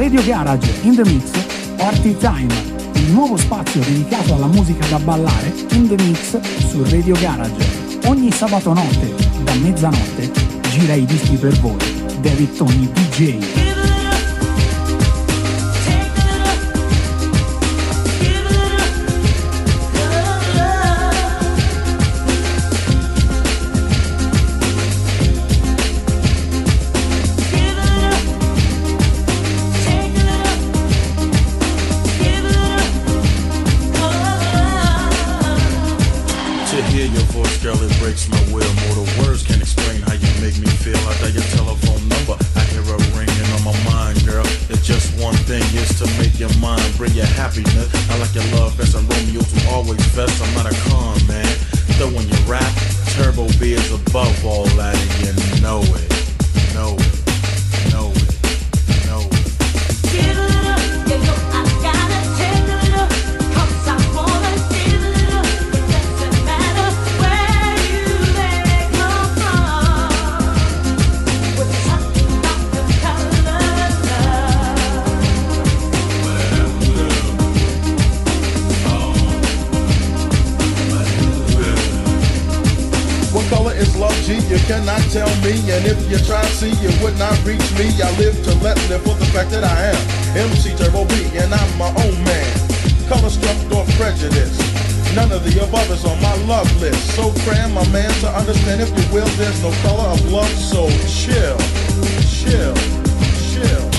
Radio Garage in the Mix Party Time, il nuovo spazio dedicato alla musica da ballare in the mix su Radio Garage. Ogni sabato notte, da mezzanotte, gira i dischi per voi. David Tony DJ. your mind, bring your happiness. I like your love, best I'm Romeo to always best. I'm not a con, man. Throwing your rap, turbo beers above all that, and you know it. tell me, and if you try to see, you would not reach me. I live to let live for the fact that I am MC Turbo B, and I'm my own man. Color struck or prejudice. None of the above is on my love list. So cram my man to understand if you will, there's no color of love, so chill, chill, chill.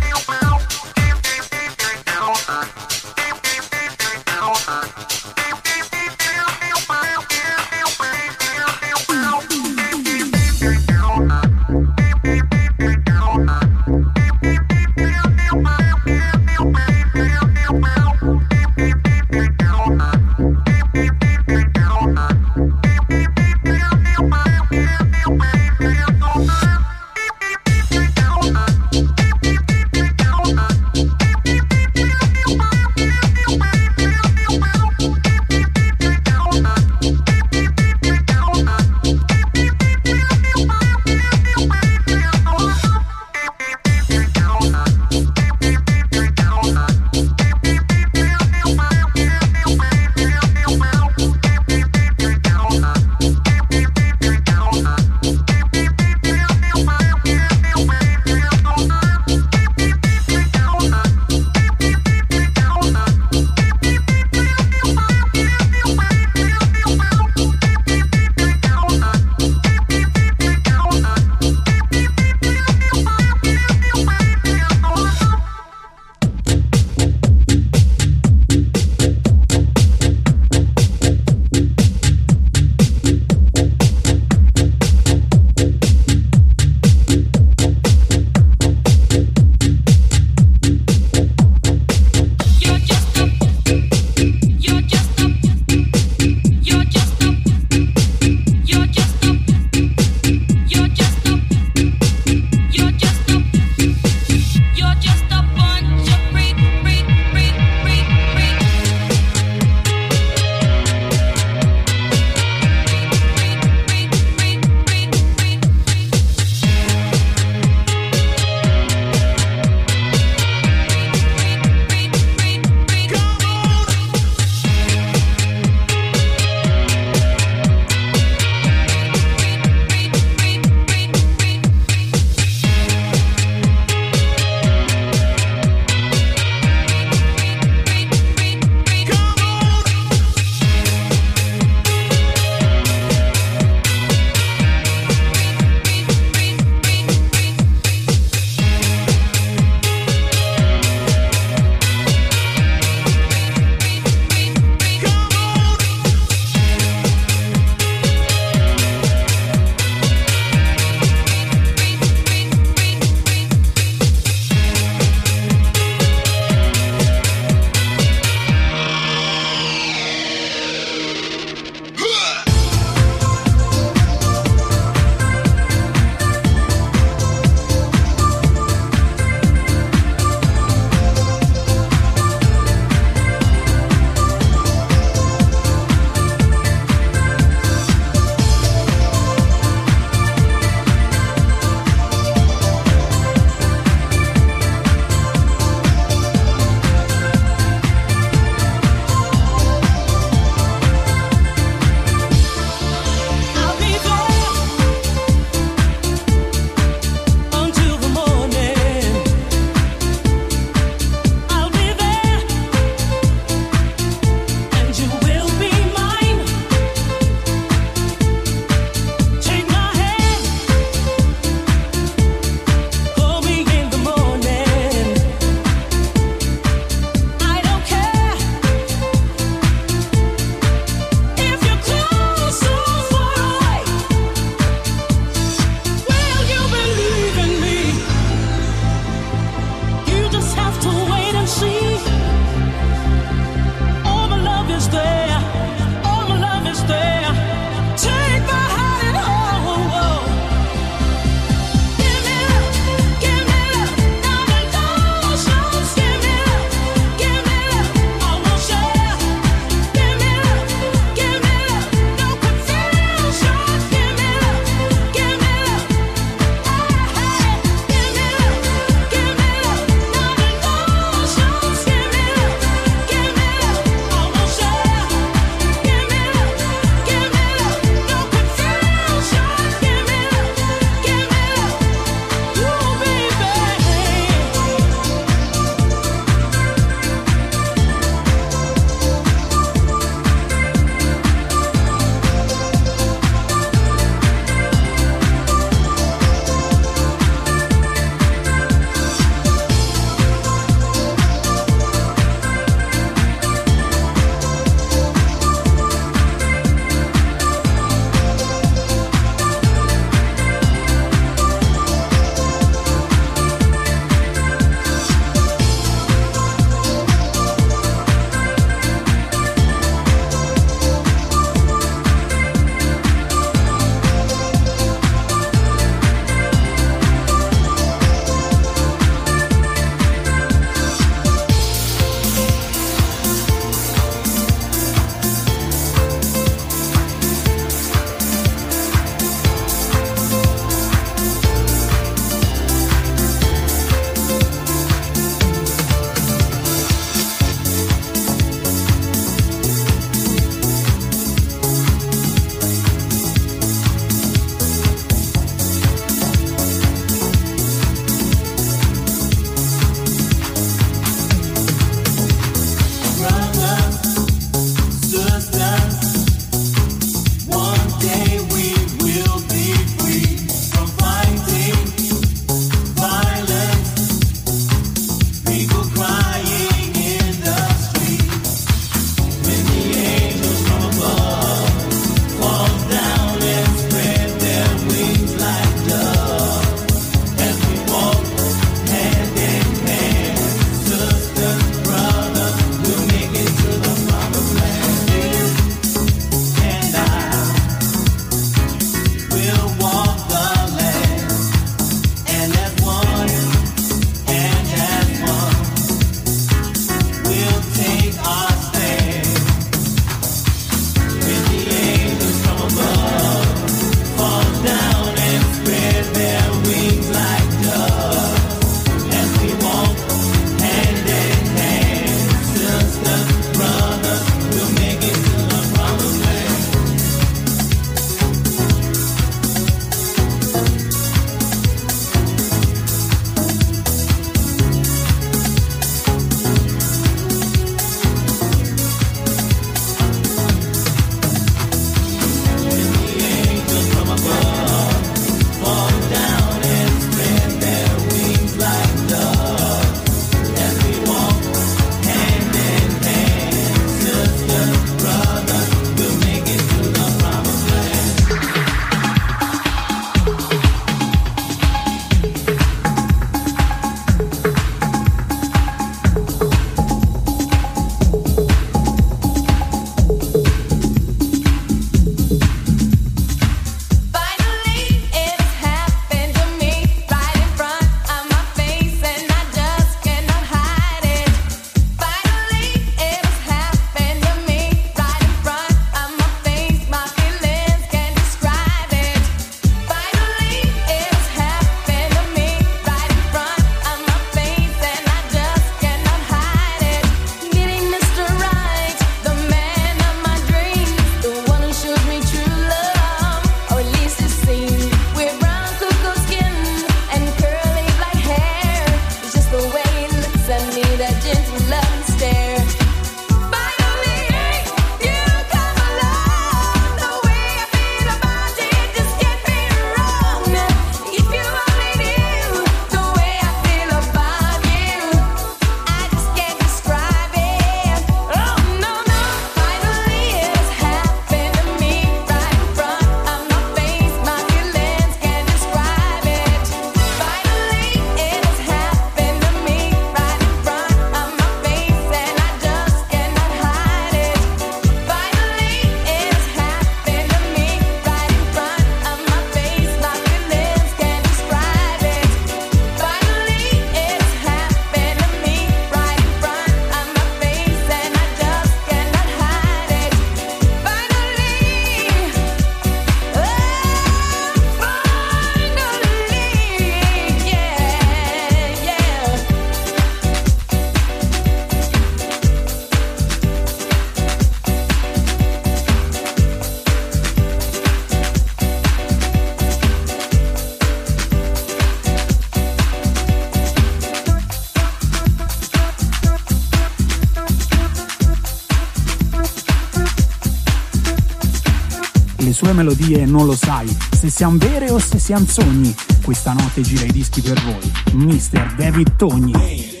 Le sue melodie non lo sai se siano vere o se siano sogni. Questa notte gira i dischi per voi, Mr. David Togni.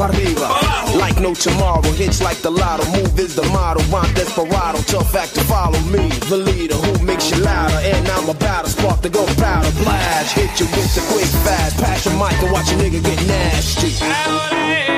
arriba. Like no tomorrow, hits like the lotto. Move is the model, I'm desperado. Tough act to follow me, the leader who makes you louder. And I'm about to spark the gunpowder blast. Hit you with the quick fast, pass your mic and watch a nigga get nasty.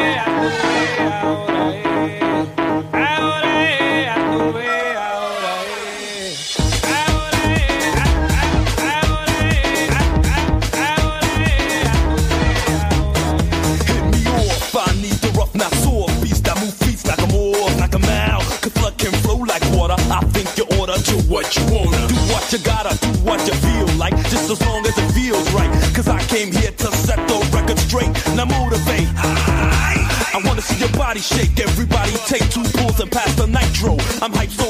I'm hyped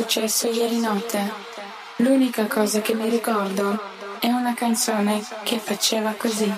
successo ieri notte. L'unica cosa che mi ricordo è una canzone che faceva così.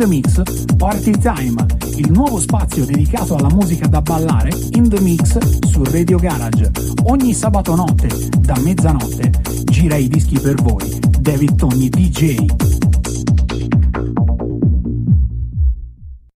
The Mix Party Time, il nuovo spazio dedicato alla musica da ballare in the mix su Radio Garage. Ogni sabato notte da mezzanotte gira i dischi per voi. David Togni DJ.